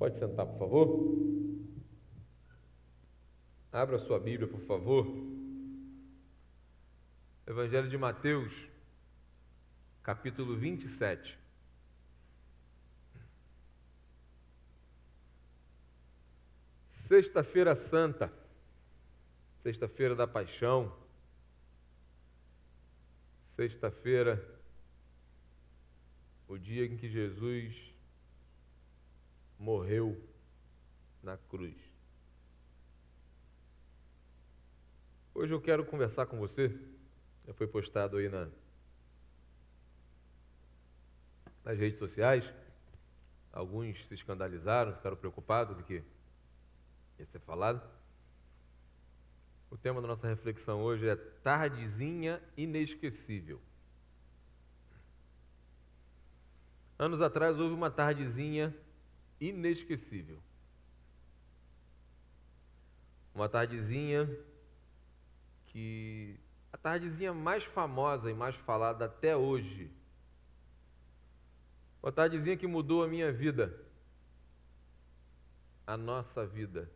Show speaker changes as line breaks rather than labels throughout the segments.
Pode sentar, por favor. Abra sua Bíblia, por favor. Evangelho de Mateus, capítulo 27. Sexta-feira Santa, Sexta-feira da Paixão, Sexta-feira, o dia em que Jesus morreu na cruz. Hoje eu quero conversar com você, já foi postado aí na, nas redes sociais, alguns se escandalizaram, ficaram preocupados do que ia ser falado. O tema da nossa reflexão hoje é Tardezinha Inesquecível. Anos atrás houve uma tardezinha. Uma tardezinha que a tardezinha mais famosa e mais falada até hoje. Uma tardezinha que mudou a minha vida, a nossa vida,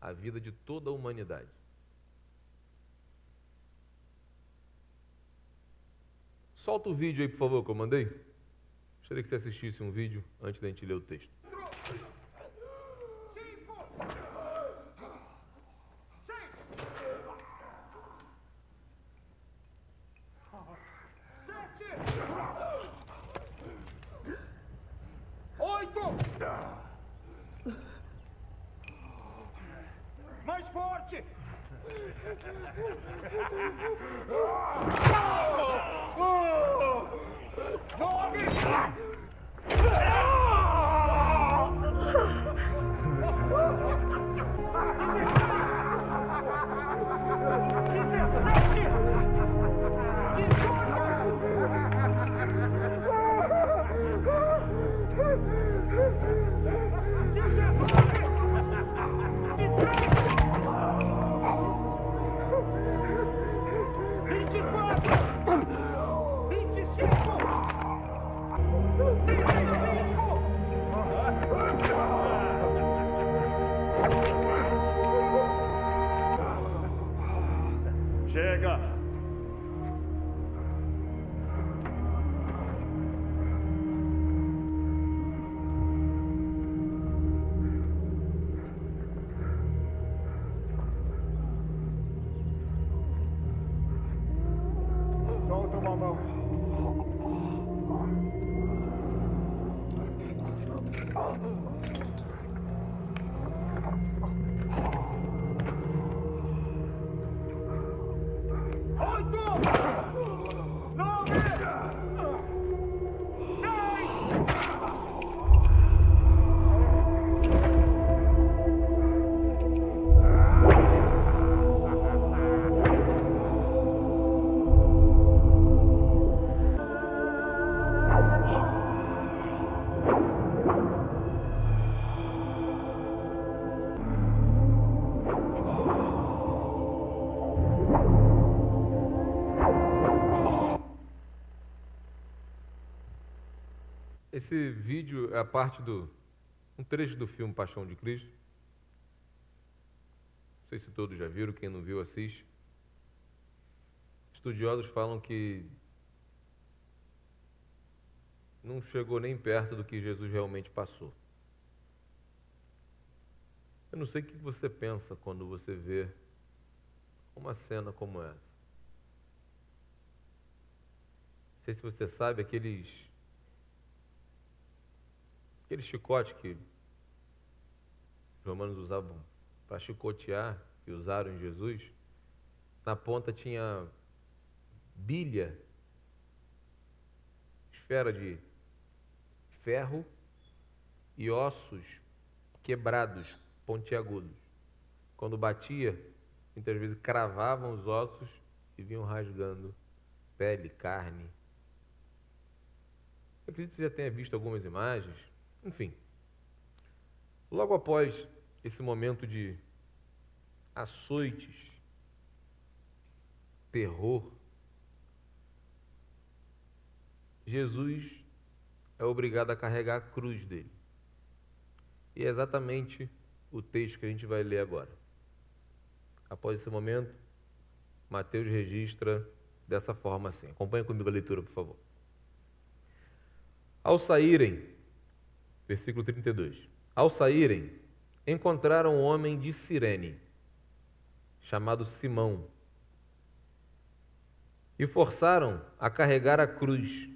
a vida de toda a humanidade. Solta o vídeo aí, por favor, que eu mandei. Gostaria que você assistisse um vídeo antes da gente ler o texto. Esse vídeo é a parte do um trecho do filme Paixão de Cristo. Não sei se todos já viram, quem não viu assiste. Estudiosos falam que não chegou nem perto do que Jesus realmente passou. Eu não sei o que você pensa quando você vê uma cena como essa. Não sei se você sabe aqueles aquele chicote que os romanos usavam para chicotear, que usaram em Jesus, na ponta tinha bilha, esfera de ferro e ossos quebrados, pontiagudos. Quando batia, muitas vezes cravavam os ossos e vinham rasgando pele, carne. Eu acredito que você já tenha visto algumas imagens. Enfim, logo após esse momento de açoites, terror, Jesus é obrigado a carregar a cruz dele. E é exatamente o texto que a gente vai ler agora. Após esse momento, Mateus registra dessa forma assim. Acompanhe comigo a leitura, por favor. Ao saírem, versículo 32. Ao saírem, encontraram um homem de Cirene, chamado Simão, e forçaram a carregar a cruz.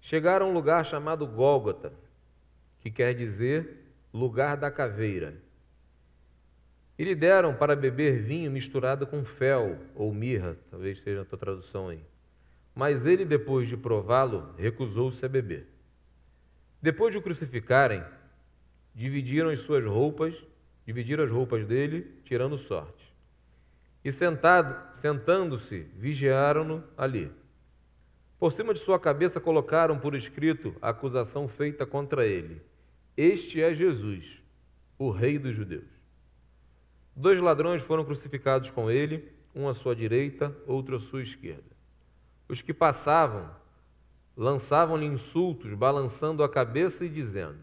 Chegaram a um lugar chamado Gólgota, que quer dizer lugar da caveira. E lhe deram para beber vinho misturado com fel ou mirra, talvez seja a tua tradução aí. Mas ele, depois de prová-lo, recusou-se a beber. Depois de o crucificarem, dividiram as suas roupas, dividiram as roupas dele, tirando sorte. E sentado, sentando-se, vigiaram-no ali. Por cima de sua cabeça colocaram por escrito a acusação feita contra ele. Este é Jesus, o Rei dos Judeus. Dois ladrões foram crucificados com ele, um à sua direita, outro à sua esquerda. Os que passavam lançavam-lhe insultos, balançando a cabeça e dizendo: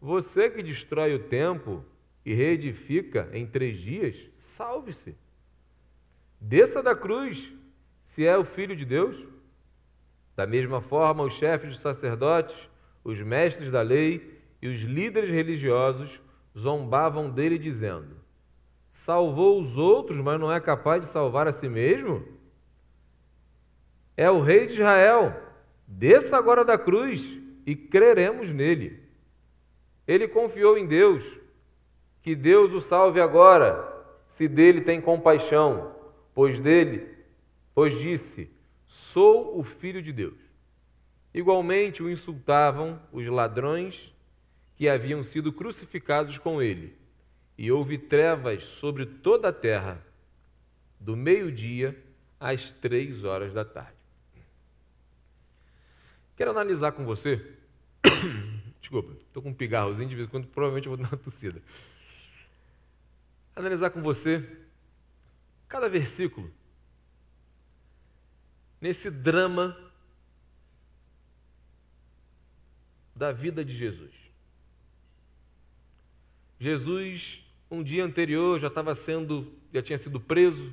Você que destrói o tempo e reedifica em três dias, salve-se. Desça da cruz, se é o Filho de Deus. Da mesma forma, os chefes dos sacerdotes, os mestres da lei e os líderes religiosos zombavam dele, dizendo: Salvou os outros, mas não é capaz de salvar a si mesmo? é o Rei de Israel. Desça agora da cruz e creremos nele. Ele confiou em Deus, que Deus o salve agora, se dele tem compaixão, pois dele, pois disse: Sou o filho de Deus. Igualmente o insultavam os ladrões que haviam sido crucificados com ele. E houve trevas sobre toda a terra, do meio-dia às três horas da tarde. Quero analisar com você. Desculpa, estou com um pigarrozinho de vez em quando, provavelmente eu vou dar uma tossida. Analisar com você cada versículo nesse drama da vida de Jesus. Jesus, um dia anterior, já estava sendo, já tinha sido preso,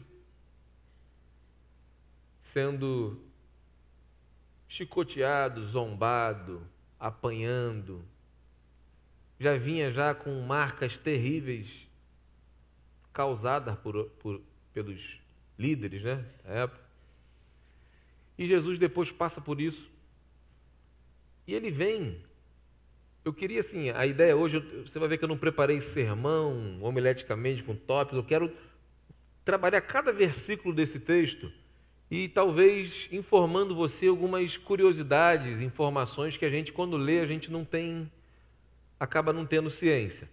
sendo chicoteado, zombado, apanhando. Já vinha já com marcas terríveis causadas por, por, pelos líderes né, da época. E Jesus depois passa por isso. E ele vem. Eu queria assim, a ideia hoje, você vai ver que eu não preparei sermão homileticamente com tópicos, eu quero trabalhar cada versículo desse texto e talvez informando você algumas curiosidades, informações que a gente, quando lê, a gente não tem, acaba não tendo ciência.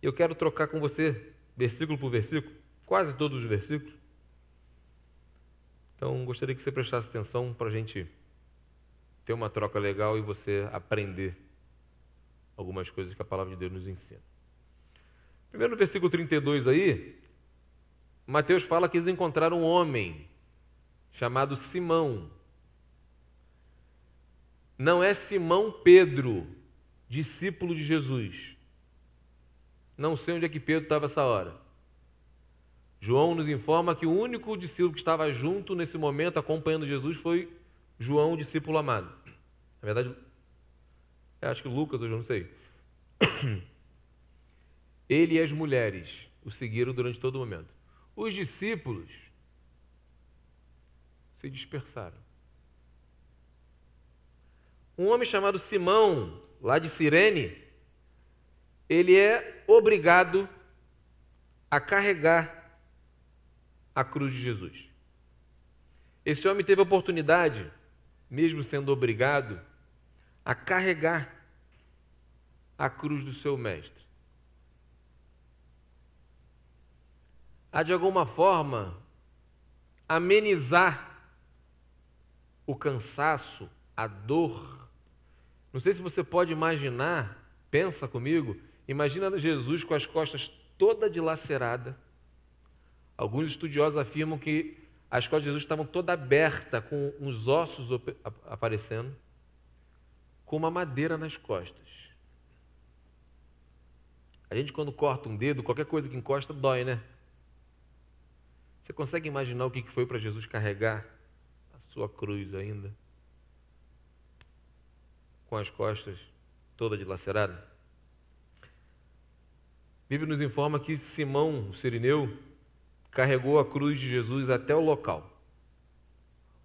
Eu quero trocar com você, versículo por versículo, quase todos os versículos. Então, gostaria que você prestasse atenção para a gente ter uma troca legal e você aprender algumas coisas que a palavra de Deus nos ensina. Primeiro, no versículo 32 aí, Mateus fala que eles encontraram um homem chamado Simão. Não é Simão Pedro, discípulo de Jesus. Não sei onde é que Pedro estava essa hora. João nos informa que o único discípulo que estava junto nesse momento, acompanhando Jesus, foi João, o discípulo amado. Na verdade, acho que Lucas, eu não sei. Ele e as mulheres o seguiram durante todo o momento. Os discípulos se dispersaram. Um homem chamado Simão, lá de Cirene, ele é obrigado a carregar a cruz de Jesus. Esse homem teve a oportunidade, mesmo sendo obrigado, a carregar a cruz do seu mestre. A de alguma forma amenizar o cansaço, a dor. Não sei se você pode imaginar, pensa comigo, imagina Jesus com as costas toda dilacerada. Alguns estudiosos afirmam que as costas de Jesus estavam toda aberta, com os ossos aparecendo, com uma madeira nas costas. A gente, quando corta um dedo, qualquer coisa que encosta dói, né? Você consegue imaginar o que foi para Jesus carregar sua cruz ainda? Com as costas toda dilacerada? A Bíblia nos informa que Simão, o sirineu, carregou a cruz de Jesus até o local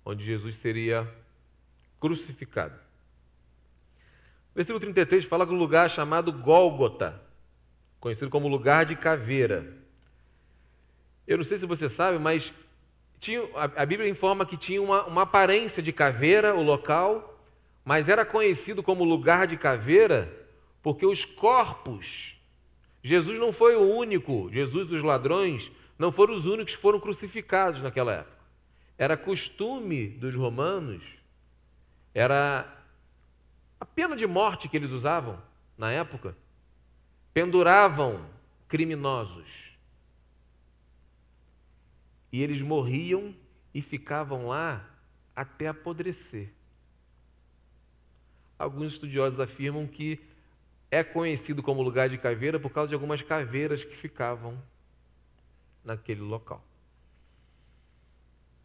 onde Jesus seria crucificado. O versículo 33 fala do lugar chamado Gólgota, conhecido como lugar de caveira. Eu não sei se você sabe, mas tinha, a, a Bíblia informa que tinha uma, uma aparência de caveira o local, mas era conhecido como lugar de caveira porque os corpos, Jesus não foi o único, Jesus e os ladrões não foram os únicos que foram crucificados naquela época. Era costume dos romanos, era a pena de morte que eles usavam na época. Penduravam criminosos. E eles morriam e ficavam lá até apodrecer. Alguns estudiosos afirmam que é conhecido como lugar de caveira por causa de algumas caveiras que ficavam naquele local.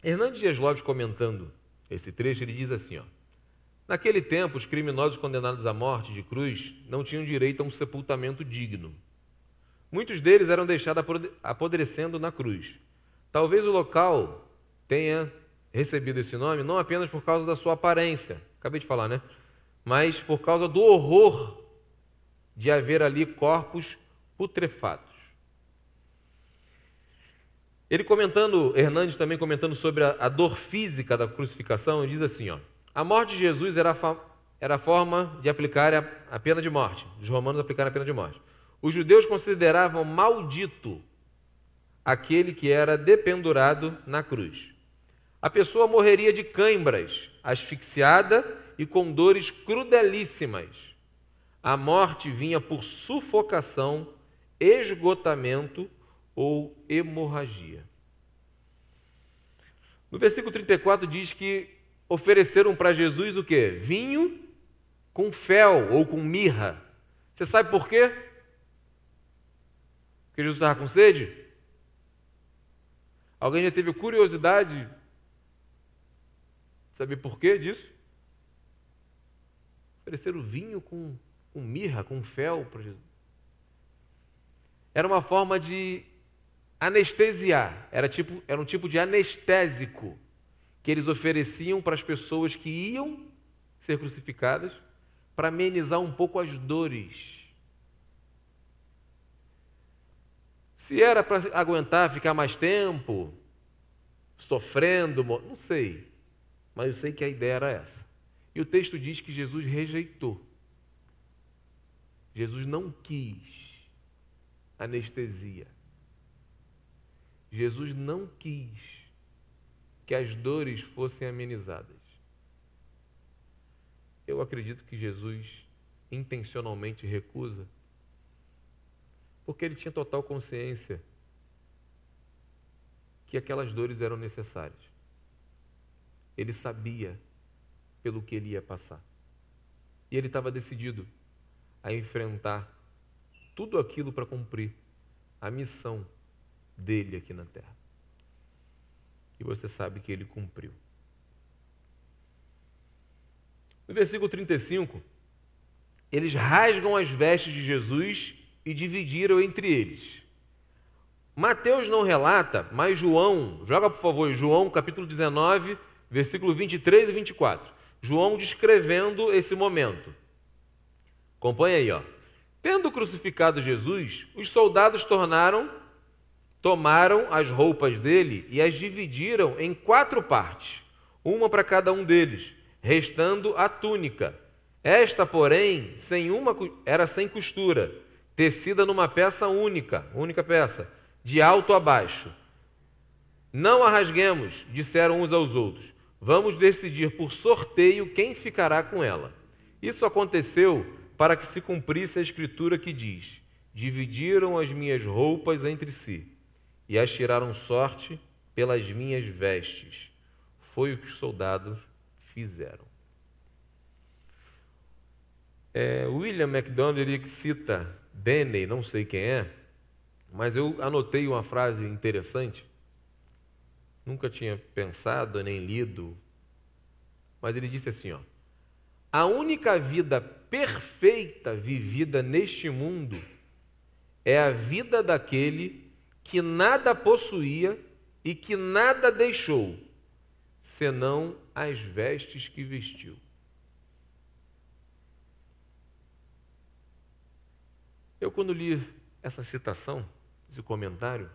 Hernandes Dias Lopes comentando esse trecho, ele diz assim, ó, Naquele tempo, os criminosos condenados à morte de cruz não tinham direito a um sepultamento digno. Muitos deles eram deixados apodrecendo na cruz. Talvez o local tenha recebido esse nome não apenas por causa da sua aparência, acabei de falar, né? Mas por causa do horror de haver ali corpos putrefatos. Ele comentando, Hernandes também comentando sobre a, a dor física da crucificação, diz assim: ó, a morte de Jesus era a, era a forma de aplicar a, a pena de morte, os romanos aplicaram a pena de morte. Os judeus consideravam maldito aquele que era dependurado na cruz. A pessoa morreria de cãibras, asfixiada e com dores crudelíssimas. A morte vinha por sufocação, esgotamento ou hemorragia. No versículo 34 diz que ofereceram para Jesus o que? Vinho com fel ou com mirra. Você sabe por quê? Porque Jesus estava com sede? Alguém já teve curiosidade de saber por quê disso? Ofereceram vinho com, com mirra, com fel para Jesus. Era uma forma de anestesiar, era, tipo, era um tipo de anestésico que eles ofereciam para as pessoas que iam ser crucificadas para amenizar um pouco as dores. Se era para aguentar ficar mais tempo, sofrendo, não sei, mas eu sei que a ideia era essa. E o texto diz que Jesus rejeitou. Jesus não quis anestesia. Jesus não quis que as dores fossem amenizadas. Eu acredito que Jesus intencionalmente recusa, porque ele tinha total consciência que aquelas dores eram necessárias. Ele sabia pelo que ele ia passar. E ele estava decidido a enfrentar tudo aquilo para cumprir a missão dele aqui na terra. E você sabe que ele cumpriu. No versículo 35, eles rasgam as vestes de Jesus e dividiram entre eles. Mateus não relata, mas João, joga por favor, João capítulo 19, versículo 23 e 24. João descrevendo esse momento. Acompanha aí, ó. Tendo crucificado Jesus, os soldados tornaram tomaram as roupas dele e as dividiram em quatro partes, uma para cada um deles, restando a túnica. Esta, porém, sem uma era sem costura, tecida numa peça única, única peça, de alto a baixo. Não a rasguemos, disseram uns aos outros. Vamos decidir por sorteio quem ficará com ela. Isso aconteceu para que se cumprisse a escritura que diz: Dividiram as minhas roupas entre si e as tiraram sorte pelas minhas vestes. Foi o que os soldados fizeram. É, William MacDonald ele cita Denney, não sei quem é, mas eu anotei uma frase interessante. Nunca tinha pensado nem lido, mas ele disse assim: ó, a única vida perfeita vivida neste mundo é a vida daquele que nada possuía e que nada deixou, senão as vestes que vestiu. Eu, quando li essa citação, esse comentário,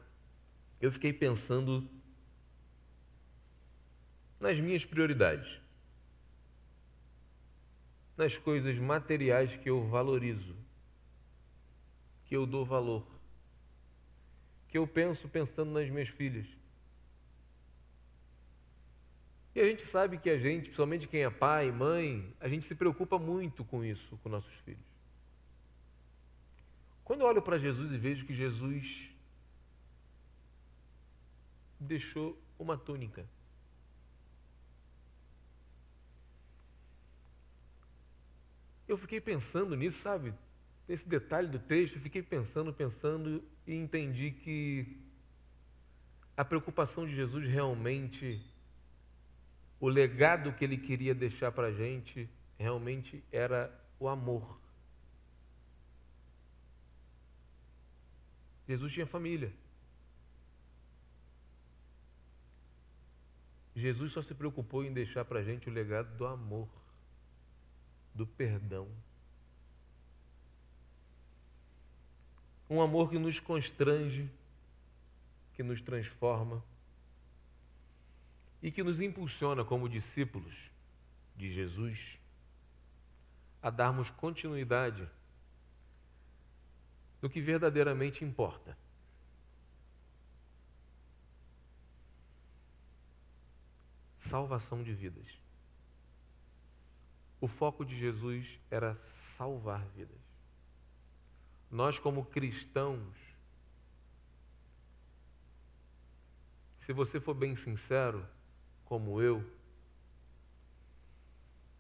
eu fiquei pensando nas minhas prioridades, nas coisas materiais que eu valorizo, que eu dou valor, que eu penso pensando nas minhas filhas. E a gente sabe que a gente, principalmente quem é pai, mãe, a gente se preocupa muito com isso, com nossos filhos. Quando eu olho para Jesus e vejo que Jesus deixou uma túnica. Eu fiquei pensando nisso, sabe? Nesse detalhe do texto, eu fiquei pensando, pensando e entendi que a preocupação de Jesus realmente, o legado que ele queria deixar para a gente, realmente era o amor. Jesus tinha família. Jesus só se preocupou em deixar para a gente o legado do amor, do perdão. Um amor que nos constrange, que nos transforma e que nos impulsiona como discípulos de Jesus a darmos continuidade do que verdadeiramente importa. Salvação de vidas. O foco de Jesus era salvar vidas. Nós, como cristãos, se você for bem sincero, como eu,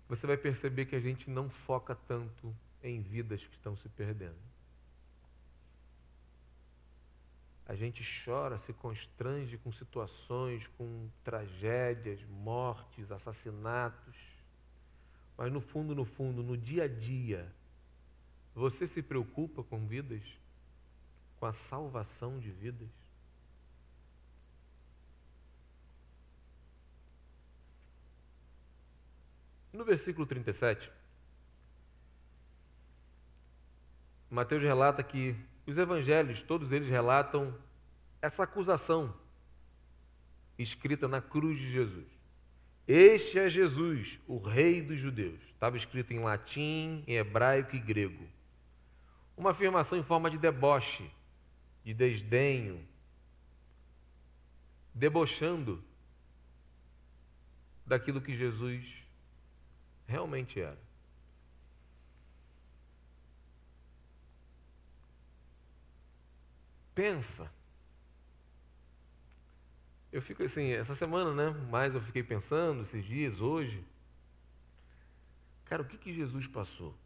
você vai perceber que a gente não foca tanto em vidas que estão se perdendo. A gente chora, se constrange com situações, com tragédias, mortes, assassinatos. Mas no fundo, no fundo, no dia a dia, você se preocupa com vidas? Com a salvação de vidas? No versículo 37, Mateus relata que os evangelhos, todos eles relatam essa acusação escrita na cruz de Jesus. Este é Jesus, o Rei dos Judeus. Estava escrito em latim, em hebraico e grego. Uma afirmação em forma de deboche, de desdenho, debochando daquilo que Jesus realmente era. Pensa. Eu fico assim, essa semana, né? Mas eu fiquei pensando, esses dias, hoje. Cara, o que, que Jesus passou?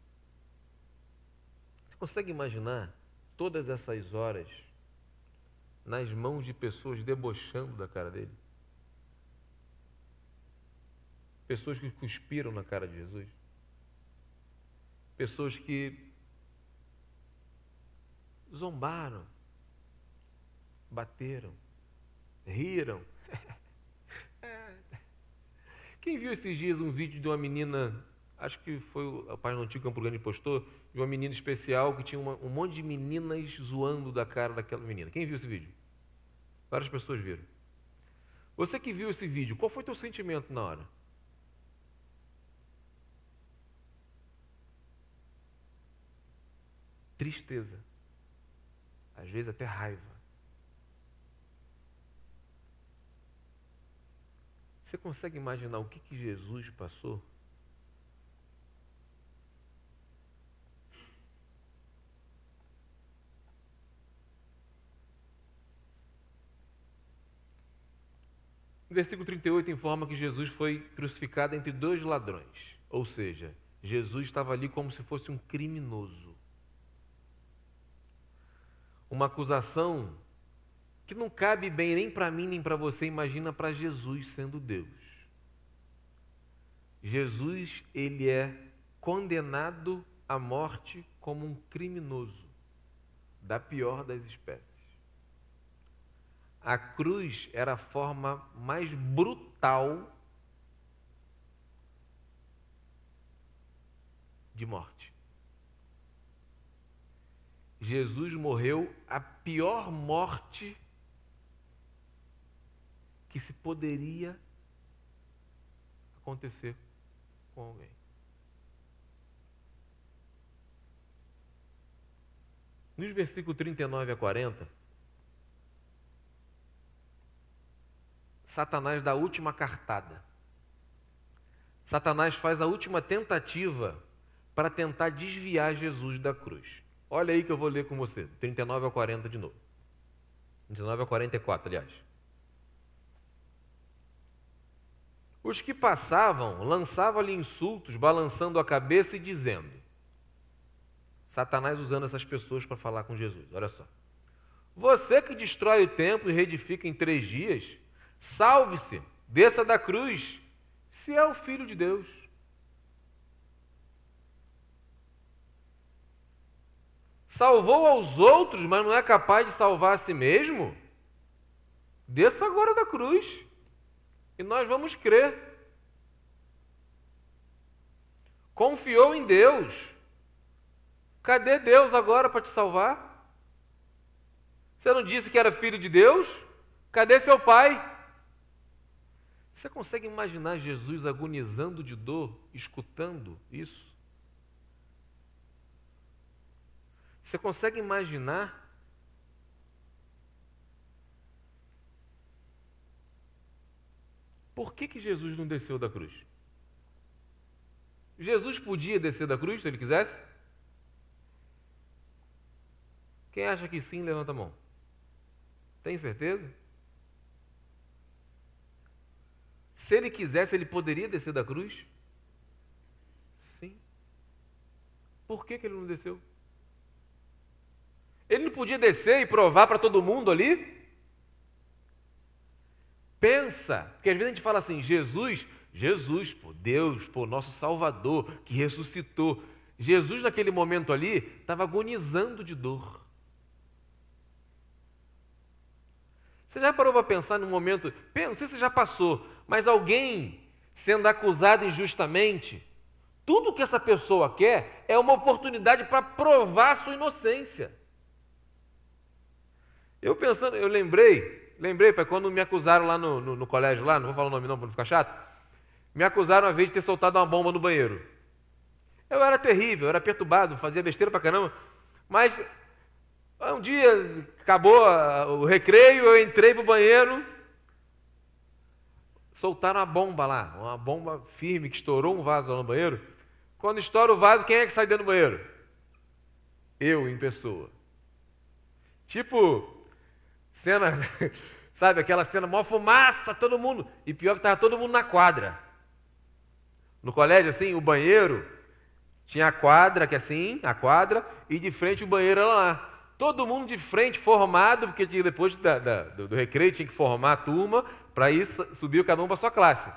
Você consegue imaginar todas essas horas nas mãos de pessoas debochando da cara dele? Pessoas que cuspiram na cara de Jesus? Pessoas que zombaram, bateram, riram. Quem viu esses dias um vídeo de uma menina, acho que foi o pai Antigo Campo Grande postou, de uma menina especial que tinha uma, um monte de meninas zoando da cara daquela menina. Quem viu esse vídeo? Várias pessoas viram. Você que viu esse vídeo, qual foi o teu sentimento na hora? Tristeza. Às vezes até raiva. Você consegue imaginar o que, que Jesus passou? O versículo 38 informa que Jesus foi crucificado entre dois ladrões. Ou seja, Jesus estava ali como se fosse um criminoso. Uma acusação que não cabe bem nem para mim nem para você, imagina para Jesus sendo Deus. Jesus, ele é condenado à morte como um criminoso, da pior das espécies. A cruz era a forma mais brutal de morte. Jesus morreu a pior morte que se poderia acontecer com alguém. Nos versículos 39 a 40, Satanás dá a última cartada. Satanás faz a última tentativa para tentar desviar Jesus da cruz. Olha aí que eu vou ler com você, 39 a 40 de novo. 39 a 44, aliás. Os que passavam lançavam-lhe insultos, balançando a cabeça e dizendo: Satanás usando essas pessoas para falar com Jesus. Olha só. Você que destrói o templo e reedifica em três dias, salve-se, desça da cruz, se é o filho de Deus. Salvou aos outros, mas não é capaz de salvar a si mesmo? Desça agora da cruz e nós vamos crer. Confiou em Deus. Cadê Deus agora para te salvar? Você não disse que era filho de Deus? Cadê seu pai? Você consegue imaginar Jesus agonizando de dor, escutando isso? Você consegue imaginar? Por que, que Jesus não desceu da cruz? Jesus podia descer da cruz se ele quisesse? Quem acha que sim, levanta a mão. Tem certeza? Se ele quisesse, ele poderia descer da cruz? Sim. Por que, que ele não desceu? Ele não podia descer e provar para todo mundo ali? Pensa, porque às vezes a gente fala assim, Jesus, Jesus, pô, Deus, pô, nosso Salvador, que ressuscitou. Jesus, naquele momento ali, estava agonizando de dor. Você já parou para pensar num momento, não sei se já passou, mas alguém sendo acusado injustamente, tudo que essa pessoa quer é uma oportunidade para provar sua inocência. Eu pensando, eu lembrei, lembrei, para quando me acusaram lá no, no, no, colégio, lá, não vou falar o nome não para não ficar chato, me acusaram uma vez de ter soltado uma bomba no banheiro. Eu era terrível, eu era perturbado, fazia besteira para caramba, mas um dia acabou o recreio, eu entrei para o banheiro, soltaram uma bomba lá, uma bomba firme que estourou um vaso lá no banheiro. Quando estoura o vaso, quem é que sai dentro do banheiro? Eu, em pessoa. Tipo, Cena, sabe, aquela cena, maior fumaça, todo mundo. E pior que estava todo mundo na quadra. No colégio, assim, o banheiro, tinha a quadra, que é assim, a quadra, e de frente o banheiro era lá. Todo mundo de frente, formado, porque depois da, da, do, do, recreio tinha que formar a turma, para ir subir cada um para sua classe.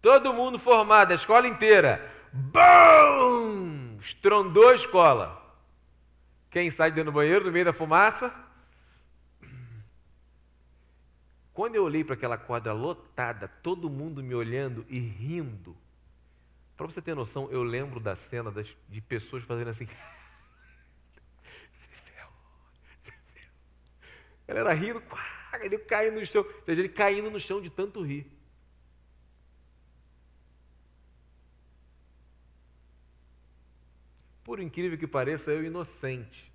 Todo mundo formado, a escola inteira. Bum! Estrondou a escola. Quem sai dentro do banheiro, no meio da fumaça? Quando eu olhei para aquela quadra lotada, todo mundo me olhando e rindo, para você ter noção, eu lembro da cena das, de pessoas fazendo assim. Você ferrou, você ferrou. Ela era rindo, ele caindo no chão. Ele caindo no chão de tanto rir. Por incrível que pareça, eu inocente.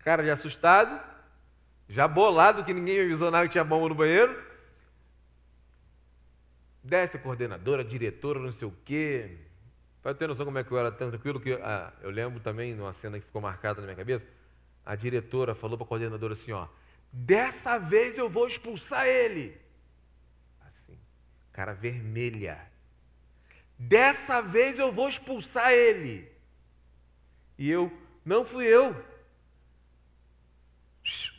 Cara de assustado, já bolado que ninguém me avisou nada que tinha bomba no banheiro. Desce a coordenadora, a diretora, não sei o quê. Para ter noção como é que eu era tão tranquilo, que ah, eu lembro também, numa cena que ficou marcada na minha cabeça, a diretora falou para a coordenadora assim, ó, dessa vez eu vou expulsar ele. Assim, cara vermelha. Dessa vez eu vou expulsar ele. E eu, não fui eu.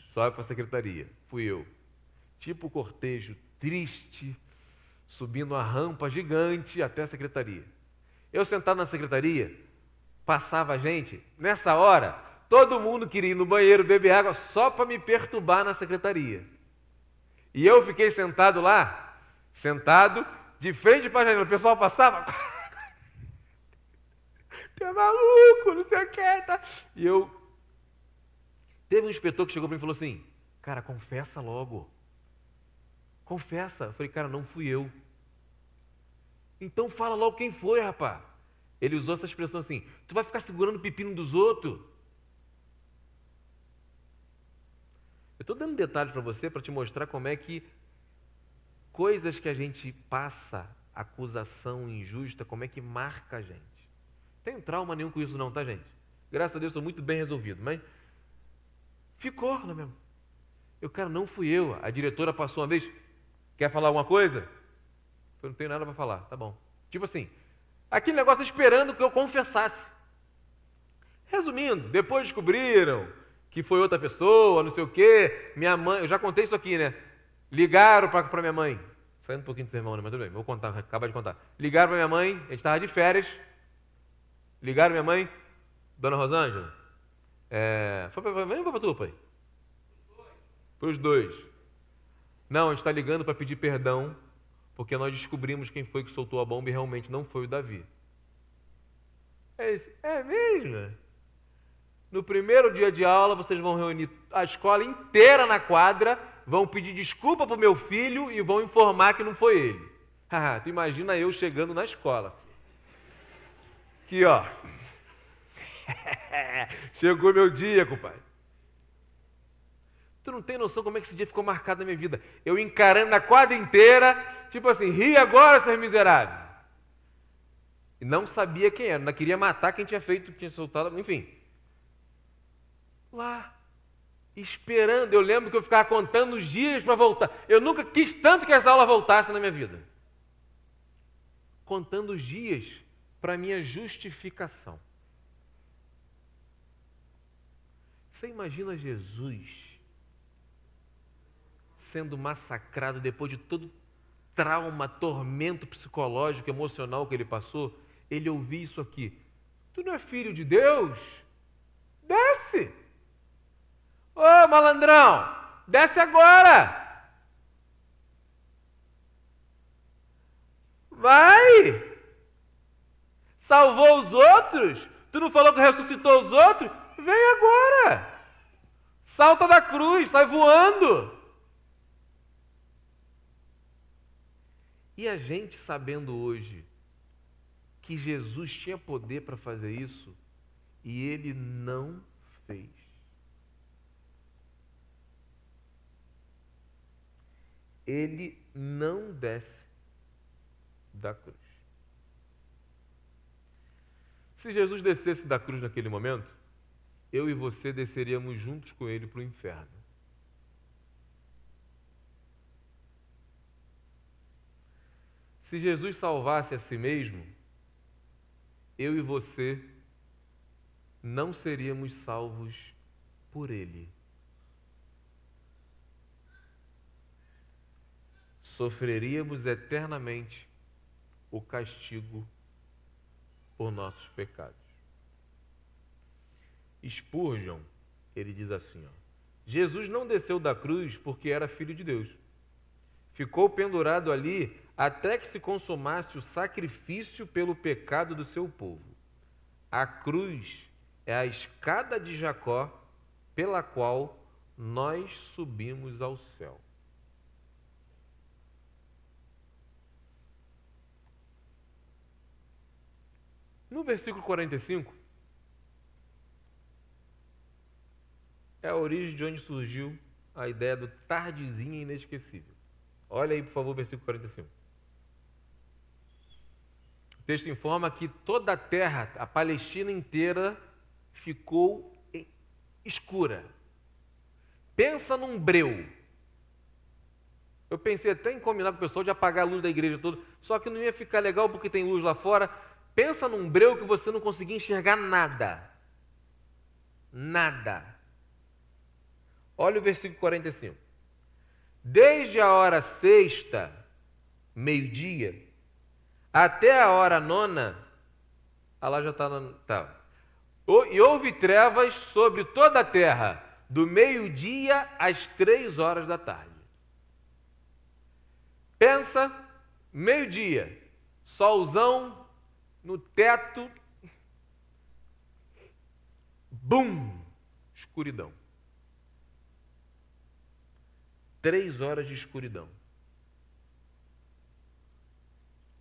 Sobe para a secretaria, fui eu. Tipo cortejo triste, subindo a rampa gigante até a secretaria. Eu sentado na secretaria, passava a gente, nessa hora, todo mundo queria ir no banheiro beber água só para me perturbar na secretaria. E eu fiquei sentado lá, sentado, de frente para a janela. O pessoal passava. Tu é maluco, não sei o que. Tá? E eu. Teve um inspetor que chegou para mim e falou assim: Cara, confessa logo. Confessa. Eu falei, cara, não fui eu. Então fala logo quem foi, rapaz. Ele usou essa expressão assim: Tu vai ficar segurando o pepino dos outros? Eu estou dando detalhes para você para te mostrar como é que coisas que a gente passa, acusação injusta, como é que marca a gente. Tem trauma nenhum com isso não, tá gente? Graças a Deus sou muito bem resolvido, mas ficou, é mesmo? Eu, cara, não fui eu. A diretora passou uma vez, quer falar alguma coisa? Eu não tenho nada para falar, tá bom. Tipo assim, aquele negócio esperando que eu confessasse. Resumindo, depois descobriram que foi outra pessoa, não sei o quê. Minha mãe, eu já contei isso aqui, né? Ligaram para minha mãe. Saindo um pouquinho do sermão, né? Mas tudo bem, vou contar, acabar de contar. Ligaram para minha mãe, a gente estava de férias. Ligaram minha mãe, Dona Rosângela. É, foi para mãe ou para tu, pai? Para os dois. Não, a gente está ligando para pedir perdão, porque nós descobrimos quem foi que soltou a bomba e realmente não foi o Davi. É isso. É mesmo? No primeiro dia de aula, vocês vão reunir a escola inteira na quadra, vão pedir desculpa para o meu filho e vão informar que não foi ele. Tu imagina eu chegando na escola. Aqui, ó. Chegou meu dia, compadre. Tu não tem noção como é que esse dia ficou marcado na minha vida. Eu encarando a quadra inteira, tipo assim, ri agora, seus miseráveis. E não sabia quem era, não queria matar quem tinha feito, tinha soltado, enfim lá, esperando. Eu lembro que eu ficava contando os dias para voltar. Eu nunca quis tanto que essa aula voltasse na minha vida. Contando os dias para minha justificação. Você imagina Jesus sendo massacrado depois de todo trauma, tormento psicológico, emocional que ele passou? Ele ouvir isso aqui. Tu não é filho de Deus? Desce! Ô malandrão, desce agora. Vai. Salvou os outros? Tu não falou que ressuscitou os outros? Vem agora. Salta da cruz, sai voando. E a gente sabendo hoje que Jesus tinha poder para fazer isso e ele não fez. ele não desce da cruz. Se Jesus descesse da cruz naquele momento, eu e você desceríamos juntos com ele para o inferno. Se Jesus salvasse a si mesmo, eu e você não seríamos salvos por ele. sofreríamos eternamente o castigo por nossos pecados. Spurgeon, ele diz assim: ó, Jesus não desceu da cruz porque era filho de Deus. Ficou pendurado ali até que se consumasse o sacrifício pelo pecado do seu povo. A cruz é a escada de Jacó pela qual nós subimos ao céu. No versículo 45, é a origem de onde surgiu a ideia do tardezinha inesquecível. Olha aí, por favor, versículo 45. O texto informa que toda a terra, a Palestina inteira, ficou escura. Pensa num breu. Eu pensei até em combinar com o pessoal de apagar a luz da igreja toda, só que não ia ficar legal porque tem luz lá fora. Pensa num breu que você não conseguia enxergar nada. Nada. Olha o versículo 45. Desde a hora sexta, meio-dia, até a hora nona, ah lá já está. Tá. E houve trevas sobre toda a terra, do meio-dia às três horas da tarde. Pensa, meio-dia, solzão no teto, bum, escuridão. Três horas de escuridão.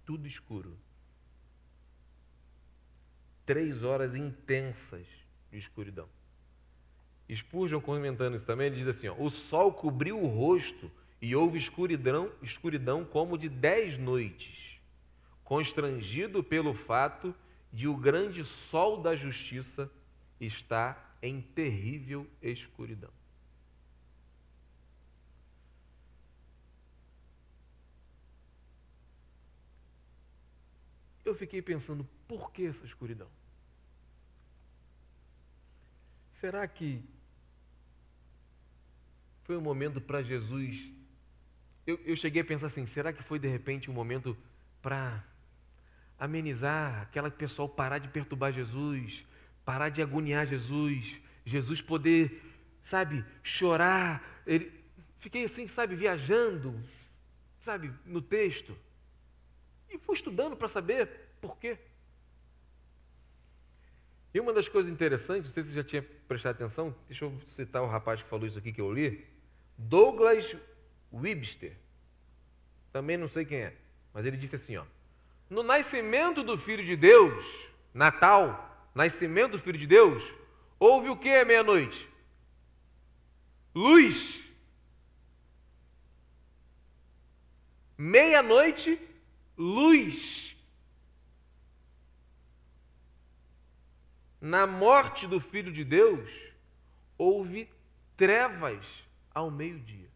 Tudo escuro. Três horas intensas de escuridão. Spurgeon comentando isso também, ele diz assim: ó, o sol cobriu o rosto e houve escuridão, escuridão como de dez noites, constrangido pelo fato de o grande sol da justiça estar em terrível escuridão. Eu fiquei pensando, por que essa escuridão? Será que foi um momento para Jesus eu, eu cheguei a pensar assim: será que foi de repente um momento para amenizar aquela pessoal parar de perturbar Jesus, parar de agoniar Jesus, Jesus poder, sabe, chorar. Ele, fiquei assim, sabe, viajando, sabe, no texto. E fui estudando para saber por quê. E uma das coisas interessantes, não sei se você já tinha prestado atenção, deixa eu citar o rapaz que falou isso aqui que eu li. Douglas Webster, também não sei quem é, mas ele disse assim: ó, no nascimento do Filho de Deus, Natal, nascimento do Filho de Deus, houve o que à meia-noite? Luz. Meia-noite, luz. Na morte do Filho de Deus, houve trevas ao meio-dia.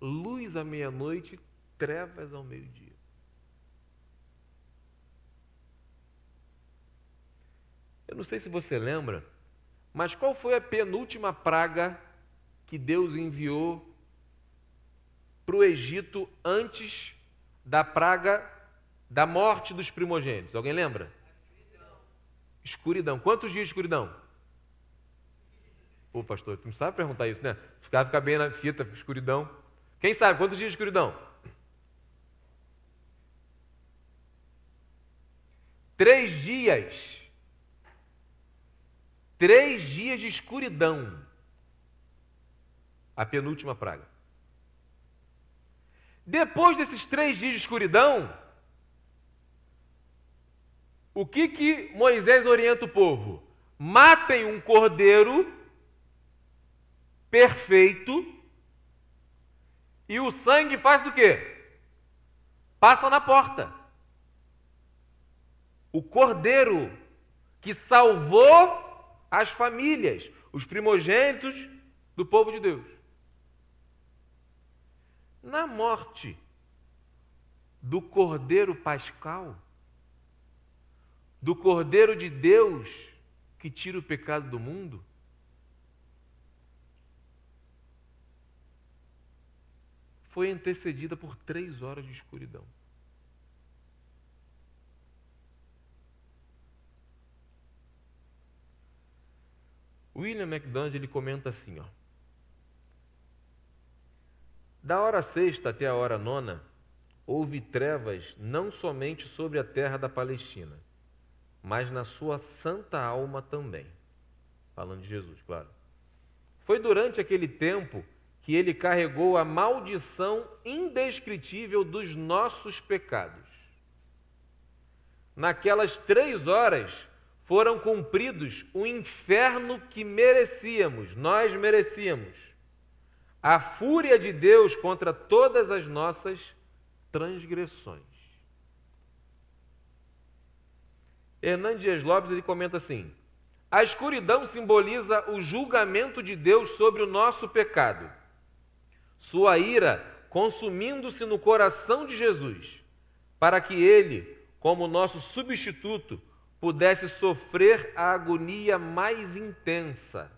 luz à meia-noite, trevas ao meio-dia. Eu não sei se você lembra, mas qual foi a penúltima praga que Deus enviou para o Egito antes da praga da morte dos primogênitos? Alguém lembra? Escuridão. escuridão. Quantos dias de escuridão? Pô, pastor, tu não sabe perguntar isso, né? Ficar, bem na fita, escuridão. Quem sabe quantos dias de escuridão? Três dias. Três dias de escuridão. A penúltima praga. Depois desses três dias de escuridão, o que que Moisés orienta o povo? Matem um cordeiro perfeito e o sangue faz do quê? Passa na porta. O cordeiro que salvou as famílias, os primogênitos do povo de Deus. Na morte do cordeiro pascal, do cordeiro de Deus que tira o pecado do mundo, foi antecedida por três horas de escuridão. William MacDonald ele comenta assim, ó. Da hora sexta até a hora nona, houve trevas não somente sobre a terra da Palestina, mas na sua santa alma também. Falando de Jesus, claro. Foi durante aquele tempo que ele carregou a maldição indescritível dos nossos pecados. Naquelas três horas foram cumpridos o inferno que merecíamos, nós merecíamos. A fúria de Deus contra todas as nossas transgressões. Hernandes Lopes ele comenta assim: A escuridão simboliza o julgamento de Deus sobre o nosso pecado. Sua ira consumindo-se no coração de Jesus, para que ele, como nosso substituto, pudesse sofrer a agonia mais intensa,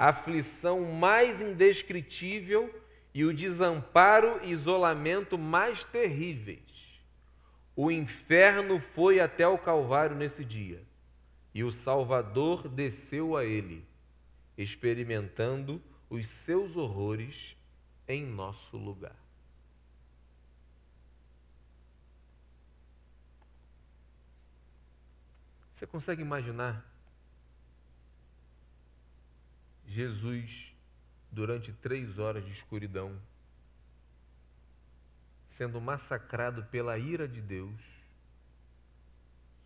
a aflição mais indescritível e o desamparo e isolamento mais terríveis. O inferno foi até o Calvário nesse dia, e o Salvador desceu a ele, experimentando os seus horrores em nosso lugar. Você consegue imaginar Jesus durante três horas de escuridão, sendo massacrado pela ira de Deus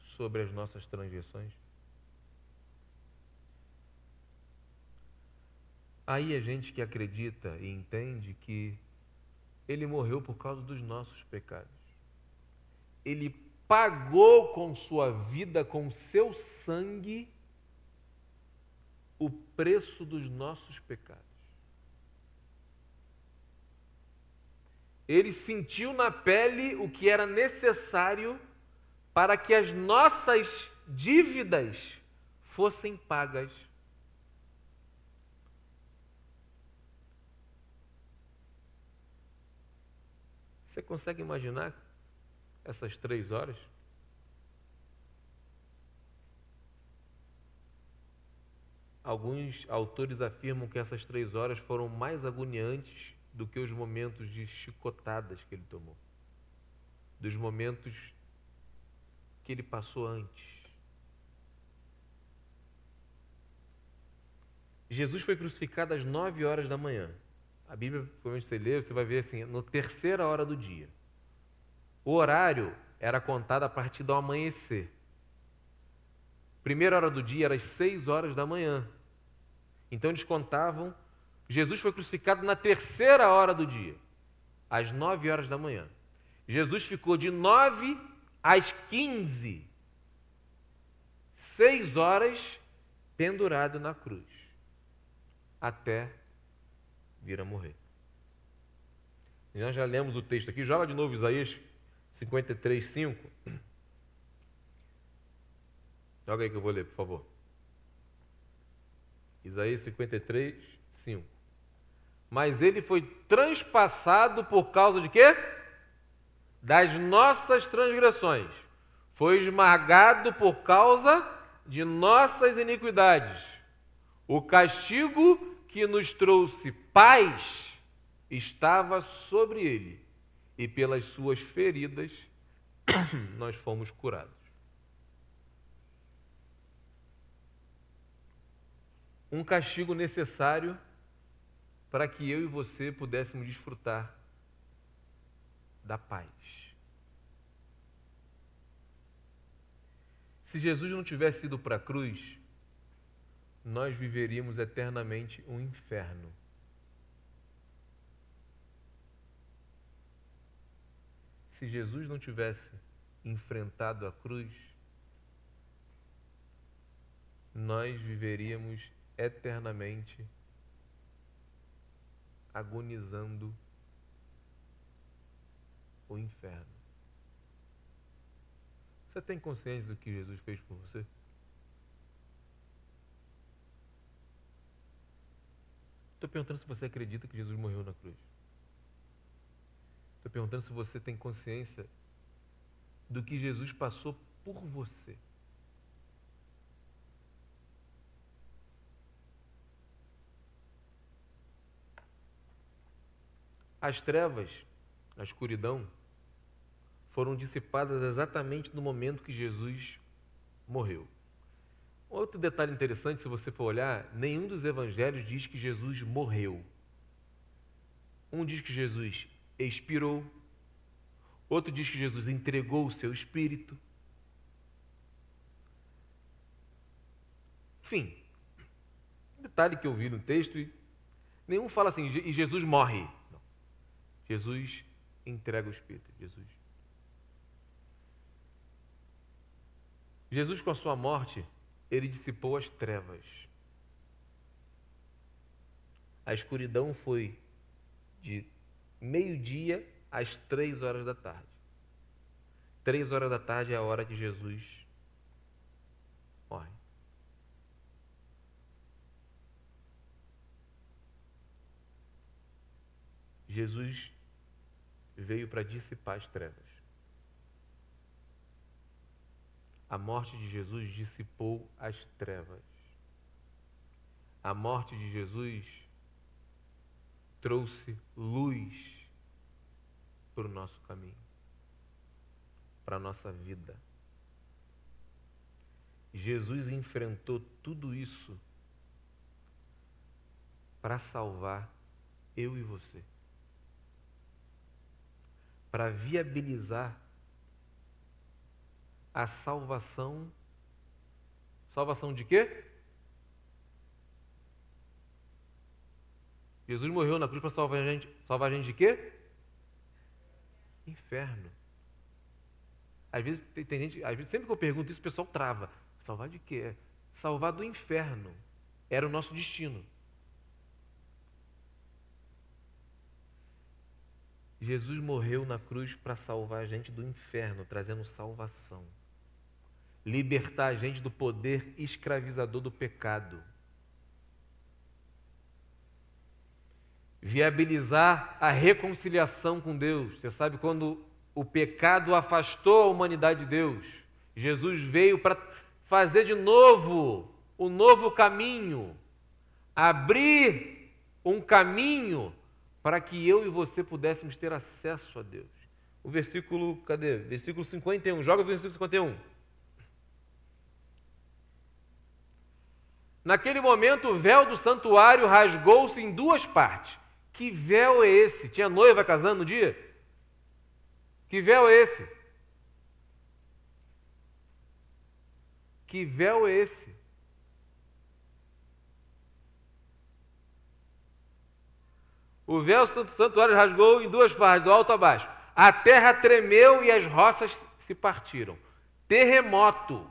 sobre as nossas transgressões? Aí a gente que acredita e entende que ele morreu por causa dos nossos pecados. Ele pagou com sua vida, com seu sangue, o preço dos nossos pecados. Ele sentiu na pele o que era necessário para que as nossas dívidas fossem pagas. Você consegue imaginar essas três horas? Alguns autores afirmam que essas três horas foram mais agoniantes do que os momentos de chicotadas que ele tomou, dos momentos que ele passou antes. Jesus foi crucificado às nove horas da manhã. A Bíblia, quando você lê, você vai ver assim, no terceira hora do dia. O horário era contado a partir do amanhecer. Primeira hora do dia era às seis horas da manhã. Então eles contavam. Jesus foi crucificado na terceira hora do dia, às nove horas da manhã. Jesus ficou de nove às quinze, seis horas pendurado na cruz, até vir a morrer. E nós já lemos o texto aqui, joga de novo Isaías 53, 5. Joga aí que eu vou ler, por favor. Isaías 53, 5. Mas ele foi transpassado por causa de quê? Das nossas transgressões. Foi esmagado por causa de nossas iniquidades. O castigo que nos trouxe paz estava sobre ele, e pelas suas feridas nós fomos curados. Um castigo necessário para que eu e você pudéssemos desfrutar da paz. Se Jesus não tivesse ido para a cruz, nós viveríamos eternamente um inferno. Se Jesus não tivesse enfrentado a cruz, nós viveríamos eternamente agonizando o inferno. Você tem consciência do que Jesus fez por você? Estou perguntando se você acredita que Jesus morreu na cruz. Estou perguntando se você tem consciência do que Jesus passou por você. As trevas, a escuridão, foram dissipadas exatamente no momento que Jesus morreu. Outro detalhe interessante, se você for olhar, nenhum dos evangelhos diz que Jesus morreu. Um diz que Jesus expirou, outro diz que Jesus entregou o seu espírito. Enfim, detalhe que eu vi no texto, nenhum fala assim, e Jesus morre. Jesus entrega o espírito. Jesus. Jesus, com a sua morte, ele dissipou as trevas. A escuridão foi de meio-dia às três horas da tarde. Três horas da tarde é a hora que Jesus morre. Jesus veio para dissipar as trevas. A morte de Jesus dissipou as trevas. A morte de Jesus trouxe luz para o nosso caminho, para a nossa vida. Jesus enfrentou tudo isso para salvar eu e você para viabilizar a salvação. Salvação de quê? Jesus morreu na cruz para salvar a gente. Salvar a gente de quê? Inferno. Às vezes tem, tem gente, às vezes, sempre que eu pergunto isso, o pessoal trava. Salvar de quê? Salvar do inferno. Era o nosso destino. Jesus morreu na cruz para salvar a gente do inferno, trazendo salvação. Libertar a gente do poder escravizador do pecado. Viabilizar a reconciliação com Deus. Você sabe quando o pecado afastou a humanidade de Deus, Jesus veio para fazer de novo o um novo caminho, abrir um caminho para que eu e você pudéssemos ter acesso a Deus. O versículo, cadê? Versículo 51. Joga o versículo 51. Naquele momento, o véu do santuário rasgou-se em duas partes. Que véu é esse? Tinha noiva casando no dia? Que véu é esse? Que véu é esse? O véu do santuário rasgou em duas partes, do alto a baixo. A terra tremeu e as roças se partiram. Terremoto.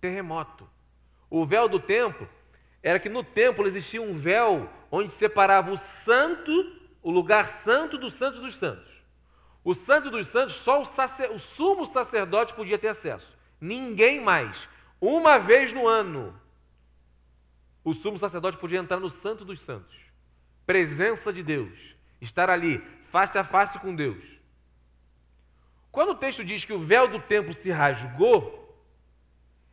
Terremoto. O véu do templo era que no templo existia um véu onde separava o santo, o lugar santo do santo dos santos. O santo dos santos, só o, sacer, o sumo sacerdote podia ter acesso. Ninguém mais. Uma vez no ano, o sumo sacerdote podia entrar no Santo dos Santos, presença de Deus, estar ali, face a face com Deus. Quando o texto diz que o véu do templo se rasgou,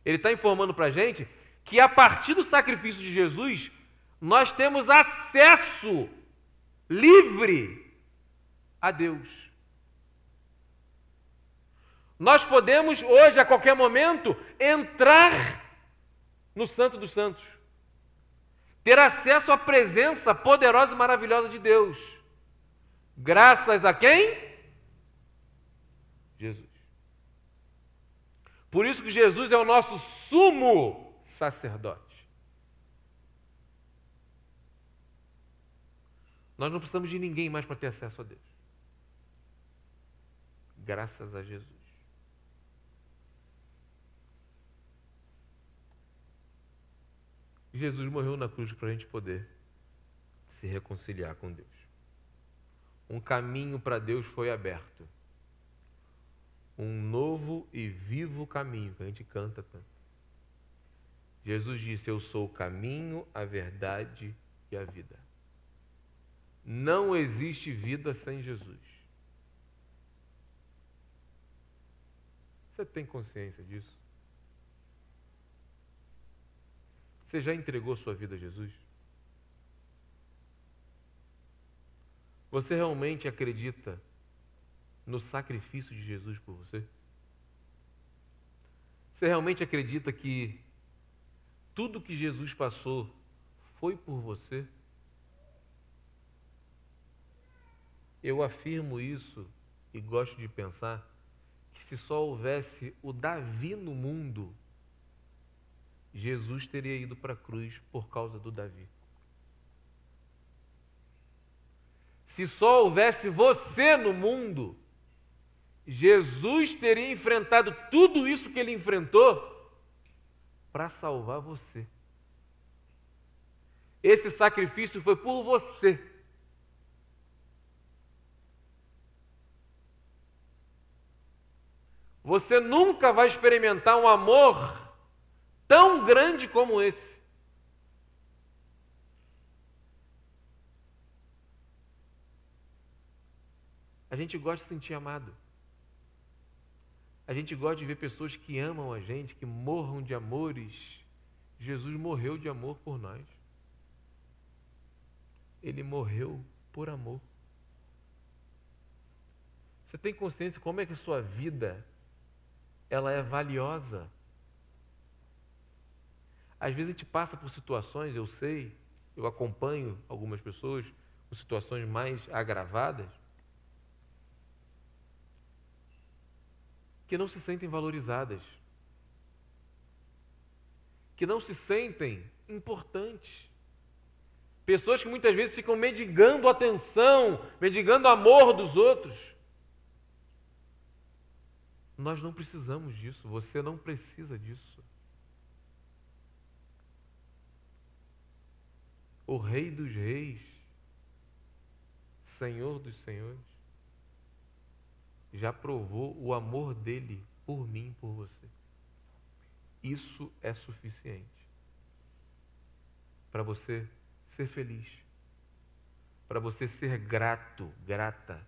ele está informando para a gente que a partir do sacrifício de Jesus, nós temos acesso livre a Deus. Nós podemos hoje, a qualquer momento, entrar no Santo dos Santos ter acesso à presença poderosa e maravilhosa de Deus. Graças a quem? Jesus. Por isso que Jesus é o nosso sumo sacerdote. Nós não precisamos de ninguém mais para ter acesso a Deus. Graças a Jesus. Jesus morreu na cruz para a gente poder se reconciliar com Deus. Um caminho para Deus foi aberto. Um novo e vivo caminho, que a gente canta tanto. Jesus disse: Eu sou o caminho, a verdade e a vida. Não existe vida sem Jesus. Você tem consciência disso? Você já entregou sua vida a Jesus? Você realmente acredita no sacrifício de Jesus por você? Você realmente acredita que tudo que Jesus passou foi por você? Eu afirmo isso e gosto de pensar que se só houvesse o Davi no mundo, Jesus teria ido para a cruz por causa do Davi. Se só houvesse você no mundo, Jesus teria enfrentado tudo isso que ele enfrentou para salvar você. Esse sacrifício foi por você. Você nunca vai experimentar um amor tão grande como esse. A gente gosta de se sentir amado. A gente gosta de ver pessoas que amam a gente, que morram de amores. Jesus morreu de amor por nós. Ele morreu por amor. Você tem consciência como é que a sua vida ela é valiosa. Às vezes a gente passa por situações, eu sei, eu acompanho algumas pessoas com situações mais agravadas, que não se sentem valorizadas, que não se sentem importantes. Pessoas que muitas vezes ficam mendigando atenção, mendigando amor dos outros. Nós não precisamos disso, você não precisa disso. O Rei dos Reis, Senhor dos Senhores, já provou o amor dele por mim por você. Isso é suficiente para você ser feliz, para você ser grato, grata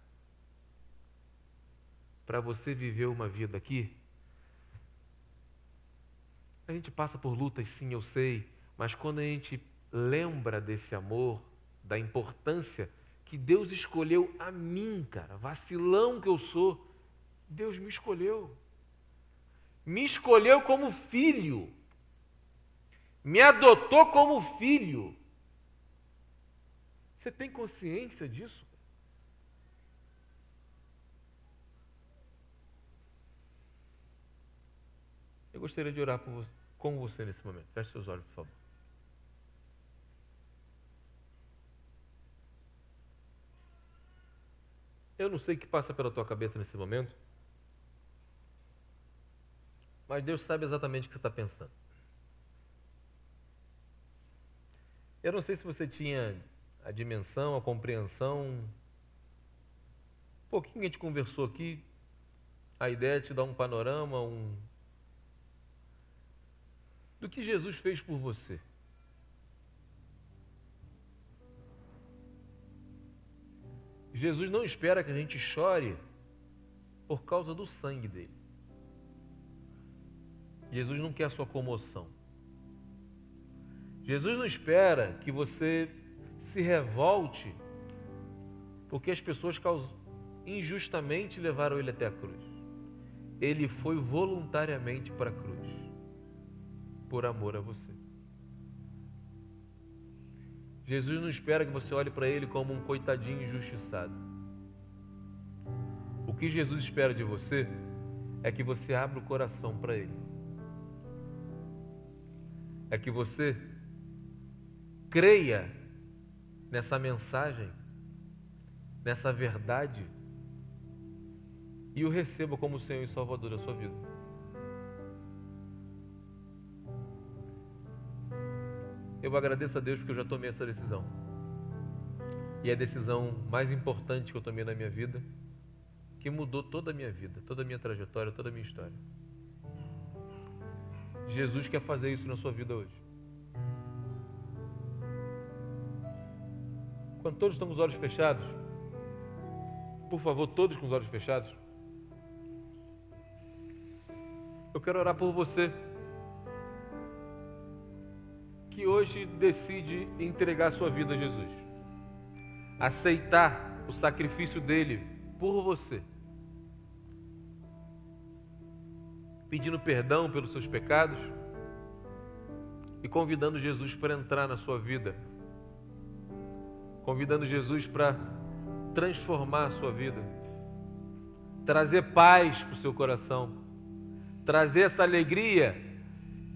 para você viver uma vida aqui? A gente passa por lutas, sim, eu sei, mas quando a gente lembra desse amor, da importância que Deus escolheu a mim, cara, vacilão que eu sou, Deus me escolheu. Me escolheu como filho. Me adotou como filho. Você tem consciência disso? Eu gostaria de orar com você nesse momento. Feche seus olhos, por favor. Eu não sei o que passa pela tua cabeça nesse momento, mas Deus sabe exatamente o que você está pensando. Eu não sei se você tinha a dimensão, a compreensão. Um pouquinho a gente conversou aqui, a ideia é te dar um panorama, um, do que Jesus fez por você. Jesus não espera que a gente chore por causa do sangue dele. Jesus não quer a sua comoção. Jesus não espera que você se revolte porque as pessoas injustamente levaram ele até a cruz. Ele foi voluntariamente para a cruz por amor a você. Jesus não espera que você olhe para ele como um coitadinho injustiçado. O que Jesus espera de você é que você abra o coração para ele. É que você creia nessa mensagem, nessa verdade e o receba como Senhor e Salvador da sua vida. Eu agradeço a Deus porque eu já tomei essa decisão. E é a decisão mais importante que eu tomei na minha vida, que mudou toda a minha vida, toda a minha trajetória, toda a minha história. Jesus quer fazer isso na sua vida hoje. Quando todos estão com os olhos fechados, por favor, todos com os olhos fechados, eu quero orar por você que hoje decide entregar sua vida a Jesus, aceitar o sacrifício dele por você, pedindo perdão pelos seus pecados e convidando Jesus para entrar na sua vida, convidando Jesus para transformar a sua vida, trazer paz para o seu coração, trazer essa alegria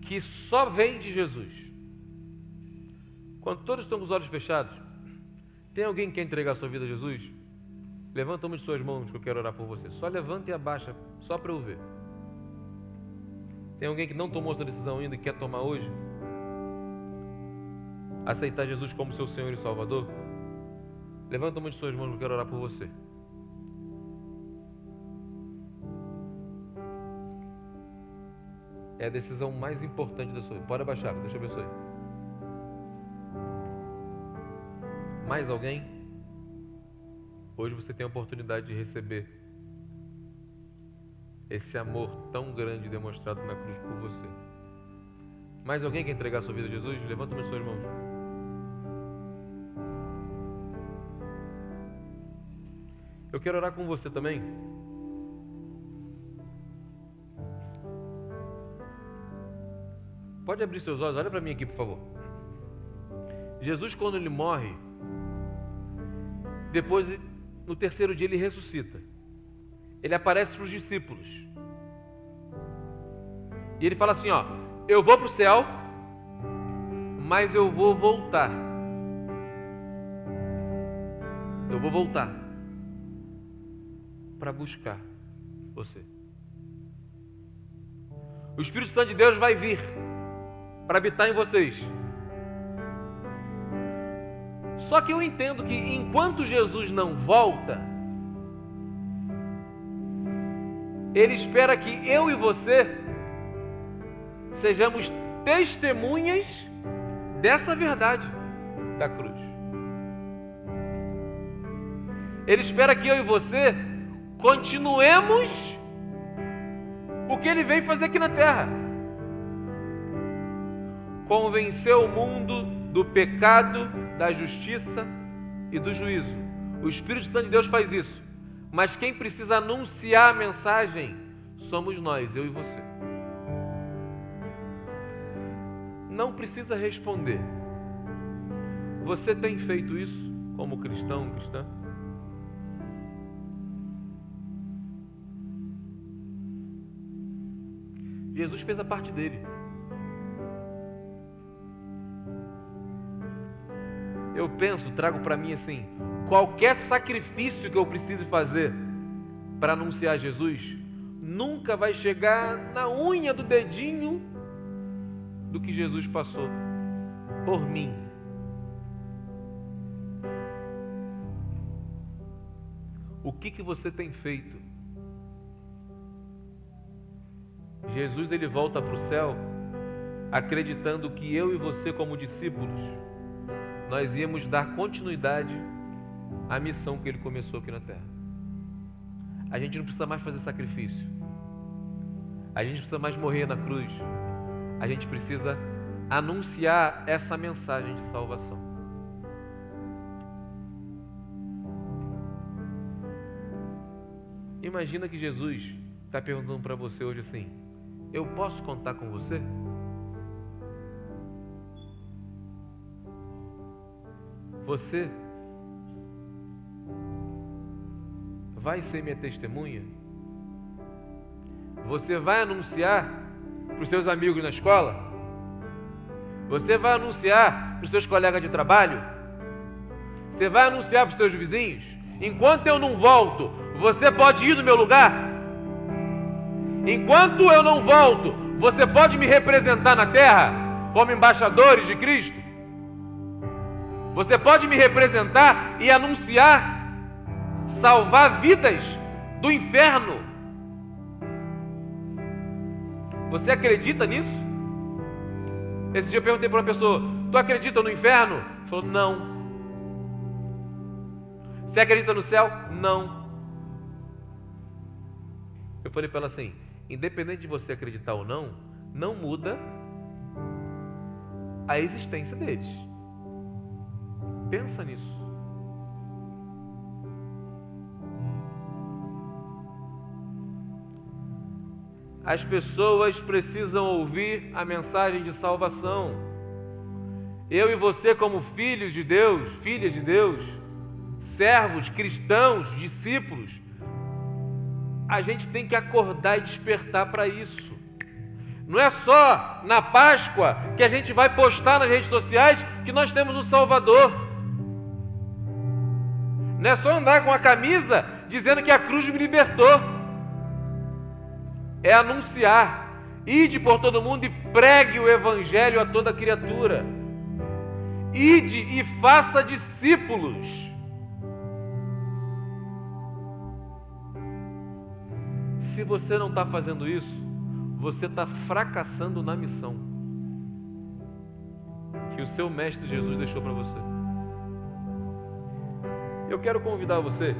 que só vem de Jesus. Quando todos estão com os olhos fechados, tem alguém que quer entregar a sua vida a Jesus? Levanta uma de suas mãos que eu quero orar por você. Só levanta e abaixa, só para eu ver. Tem alguém que não tomou essa decisão ainda e quer tomar hoje? Aceitar Jesus como seu Senhor e Salvador? Levanta uma de suas mãos, eu quero orar por você. É a decisão mais importante da sua vida. Pode abaixar, deixa eu abençoe. Mais alguém? Hoje você tem a oportunidade de receber esse amor tão grande demonstrado na cruz por você. Mais alguém quer entregar sua vida a Jesus? Levanta as suas mãos. Eu quero orar com você também. Pode abrir seus olhos, olha para mim aqui, por favor. Jesus, quando ele morre, depois, no terceiro dia, ele ressuscita. Ele aparece para os discípulos. E ele fala assim: Ó, eu vou para o céu, mas eu vou voltar. Eu vou voltar para buscar você. O Espírito Santo de Deus vai vir para habitar em vocês. Só que eu entendo que enquanto Jesus não volta, Ele espera que eu e você sejamos testemunhas dessa verdade da cruz. Ele espera que eu e você continuemos o que ele veio fazer aqui na terra convencer o mundo do pecado, da justiça e do juízo. O Espírito Santo de Deus faz isso. Mas quem precisa anunciar a mensagem somos nós, eu e você. Não precisa responder. Você tem feito isso como cristão, cristã? Jesus fez a parte dele. Eu penso, trago para mim assim: qualquer sacrifício que eu precise fazer para anunciar Jesus, nunca vai chegar na unha do dedinho do que Jesus passou por mim. O que, que você tem feito? Jesus ele volta para o céu acreditando que eu e você como discípulos nós íamos dar continuidade à missão que ele começou aqui na terra. A gente não precisa mais fazer sacrifício. A gente precisa mais morrer na cruz. A gente precisa anunciar essa mensagem de salvação. Imagina que Jesus está perguntando para você hoje assim: Eu posso contar com você? Você vai ser minha testemunha? Você vai anunciar para os seus amigos na escola? Você vai anunciar para os seus colegas de trabalho? Você vai anunciar para os seus vizinhos? Enquanto eu não volto, você pode ir no meu lugar? Enquanto eu não volto, você pode me representar na terra como embaixadores de Cristo? Você pode me representar e anunciar, salvar vidas do inferno. Você acredita nisso? Esse dia eu perguntei para uma pessoa: Tu acredita no inferno? Ele falou: Não. Você acredita no céu? Não. Eu falei para ela assim: Independente de você acreditar ou não, não muda a existência deles. Pensa nisso. As pessoas precisam ouvir a mensagem de salvação. Eu e você, como filhos de Deus, filhas de Deus, servos, cristãos, discípulos, a gente tem que acordar e despertar para isso. Não é só na Páscoa que a gente vai postar nas redes sociais que nós temos o Salvador. Não é só andar com a camisa dizendo que a cruz me libertou. É anunciar, Ide por todo mundo e pregue o evangelho a toda criatura. Ide e faça discípulos. Se você não está fazendo isso, você está fracassando na missão que o seu mestre Jesus deixou para você. Eu quero convidar você.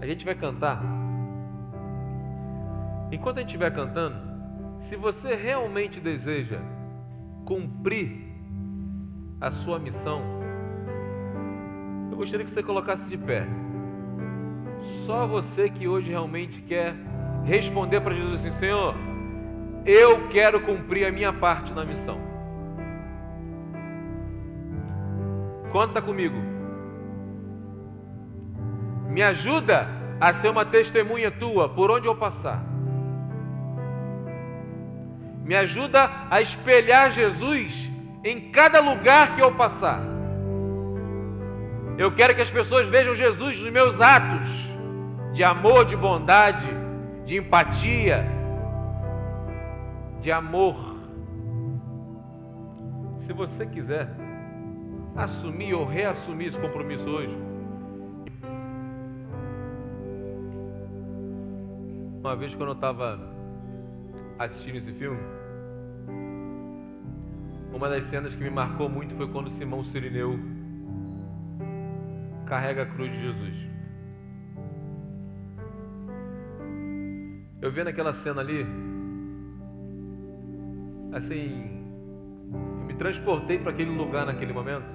A gente vai cantar. Enquanto a gente estiver cantando, se você realmente deseja cumprir a sua missão, eu gostaria que você colocasse de pé. Só você que hoje realmente quer responder para Jesus assim: Senhor, eu quero cumprir a minha parte na missão. Conta comigo. Me ajuda a ser uma testemunha tua por onde eu passar. Me ajuda a espelhar Jesus em cada lugar que eu passar. Eu quero que as pessoas vejam Jesus nos meus atos de amor, de bondade, de empatia, de amor. Se você quiser assumir ou reassumir esse compromisso hoje, uma vez quando eu estava assistindo esse filme, uma das cenas que me marcou muito foi quando Simão Sirineu carrega a cruz de Jesus. Eu vendo aquela cena ali, assim, eu me transportei para aquele lugar naquele momento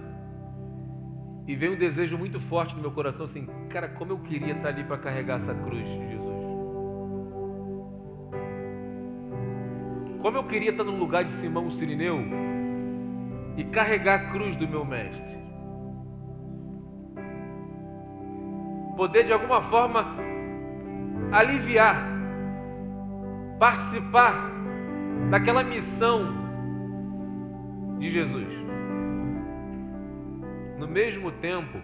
e veio um desejo muito forte no meu coração, assim, cara, como eu queria estar ali para carregar essa cruz de Jesus. Como eu queria estar no lugar de Simão Sirineu e carregar a cruz do meu mestre. Poder de alguma forma aliviar participar daquela missão de Jesus. No mesmo tempo,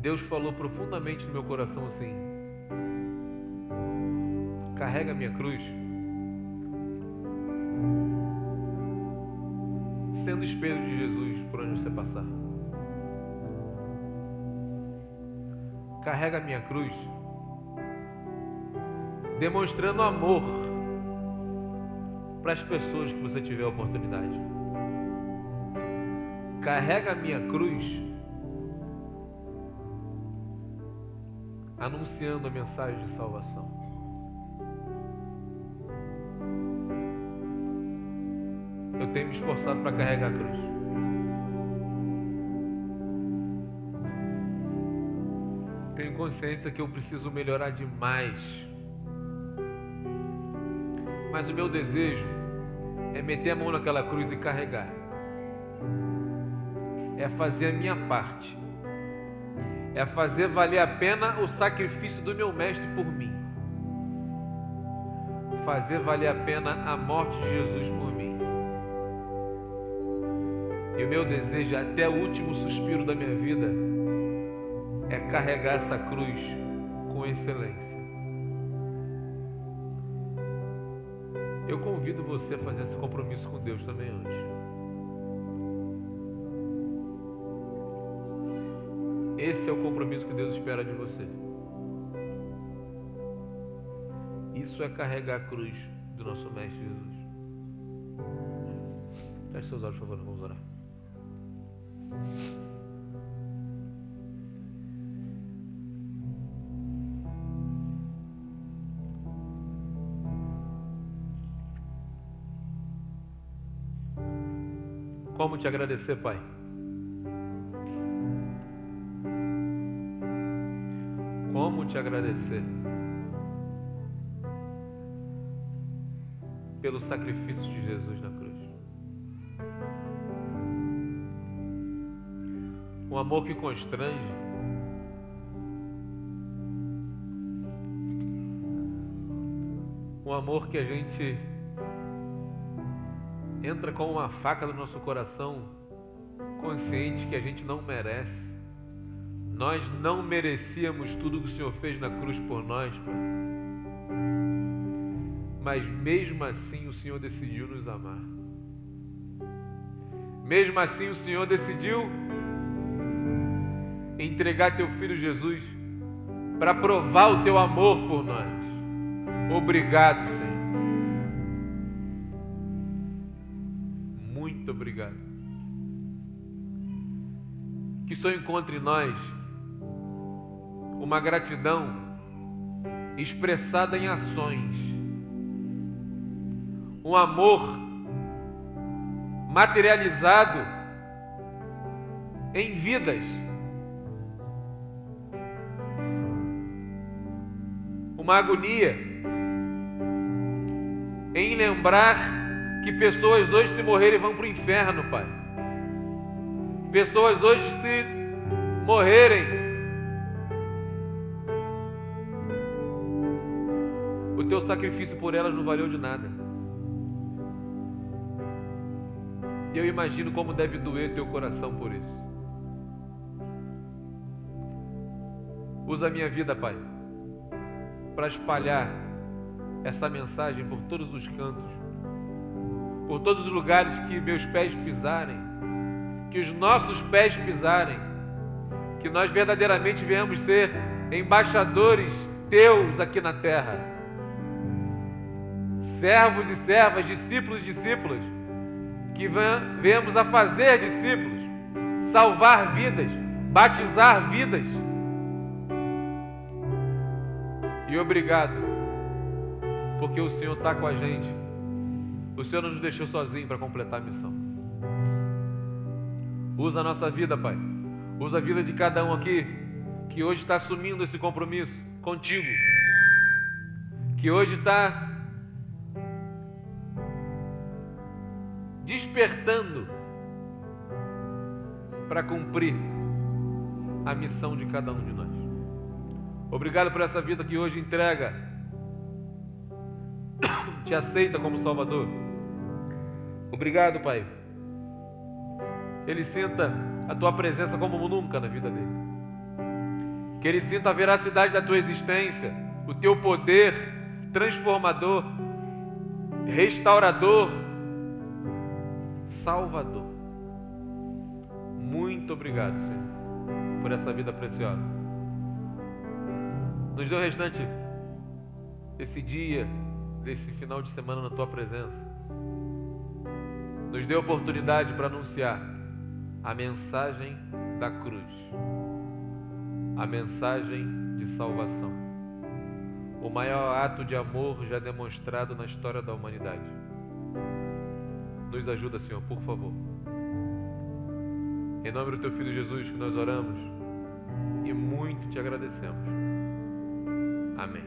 Deus falou profundamente no meu coração assim: carrega minha cruz, sendo espelho de Jesus por onde você passar. Carrega a minha cruz demonstrando amor para as pessoas que você tiver a oportunidade. Carrega a minha cruz, anunciando a mensagem de salvação. Tenho me esforçado para carregar a cruz. Tenho consciência que eu preciso melhorar demais mas o meu desejo é meter a mão naquela cruz e carregar. É fazer a minha parte. É fazer valer a pena o sacrifício do meu mestre por mim. Fazer valer a pena a morte de Jesus por mim. E o meu desejo até o último suspiro da minha vida é carregar essa cruz com excelência. Eu convido você a fazer esse compromisso com Deus também hoje. Esse é o compromisso que Deus espera de você. Isso é carregar a cruz do nosso Mestre Jesus. Feche seus olhos, por favor, vamos orar. Como te agradecer, Pai? Como te agradecer pelo sacrifício de Jesus na cruz? Um amor que constrange. Um amor que a gente entra com uma faca no nosso coração, consciente que a gente não merece. Nós não merecíamos tudo que o Senhor fez na cruz por nós, Pai. mas mesmo assim o Senhor decidiu nos amar. Mesmo assim o Senhor decidiu entregar teu filho Jesus para provar o teu amor por nós. Obrigado, Senhor. Senhor encontre em nós uma gratidão expressada em ações, um amor materializado em vidas. Uma agonia em lembrar que pessoas hoje se morrerem vão para o inferno, Pai. Pessoas hoje se morrerem. O teu sacrifício por elas não valeu de nada. E eu imagino como deve doer teu coração por isso. Usa a minha vida, Pai, para espalhar essa mensagem por todos os cantos, por todos os lugares que meus pés pisarem, que os nossos pés pisarem, que nós verdadeiramente venhamos ser embaixadores teus aqui na terra, servos e servas, discípulos e discípulas que venhamos a fazer discípulos, salvar vidas, batizar vidas. E obrigado, porque o Senhor está com a gente. O Senhor não nos deixou sozinho para completar a missão. Usa a nossa vida, Pai. Usa a vida de cada um aqui que hoje está assumindo esse compromisso contigo. Que hoje está despertando para cumprir a missão de cada um de nós. Obrigado por essa vida que hoje entrega, te aceita como Salvador. Obrigado, Pai. Ele sinta a tua presença como nunca na vida dele. Que ele sinta a veracidade da tua existência, o teu poder transformador, restaurador, Salvador. Muito obrigado, Senhor, por essa vida preciosa. Nos dê o restante desse dia, desse final de semana na tua presença. Nos dê a oportunidade para anunciar a mensagem da cruz, a mensagem de salvação, o maior ato de amor já demonstrado na história da humanidade. Nos ajuda, Senhor, por favor. Em nome do teu filho Jesus que nós oramos e muito te agradecemos. Amém.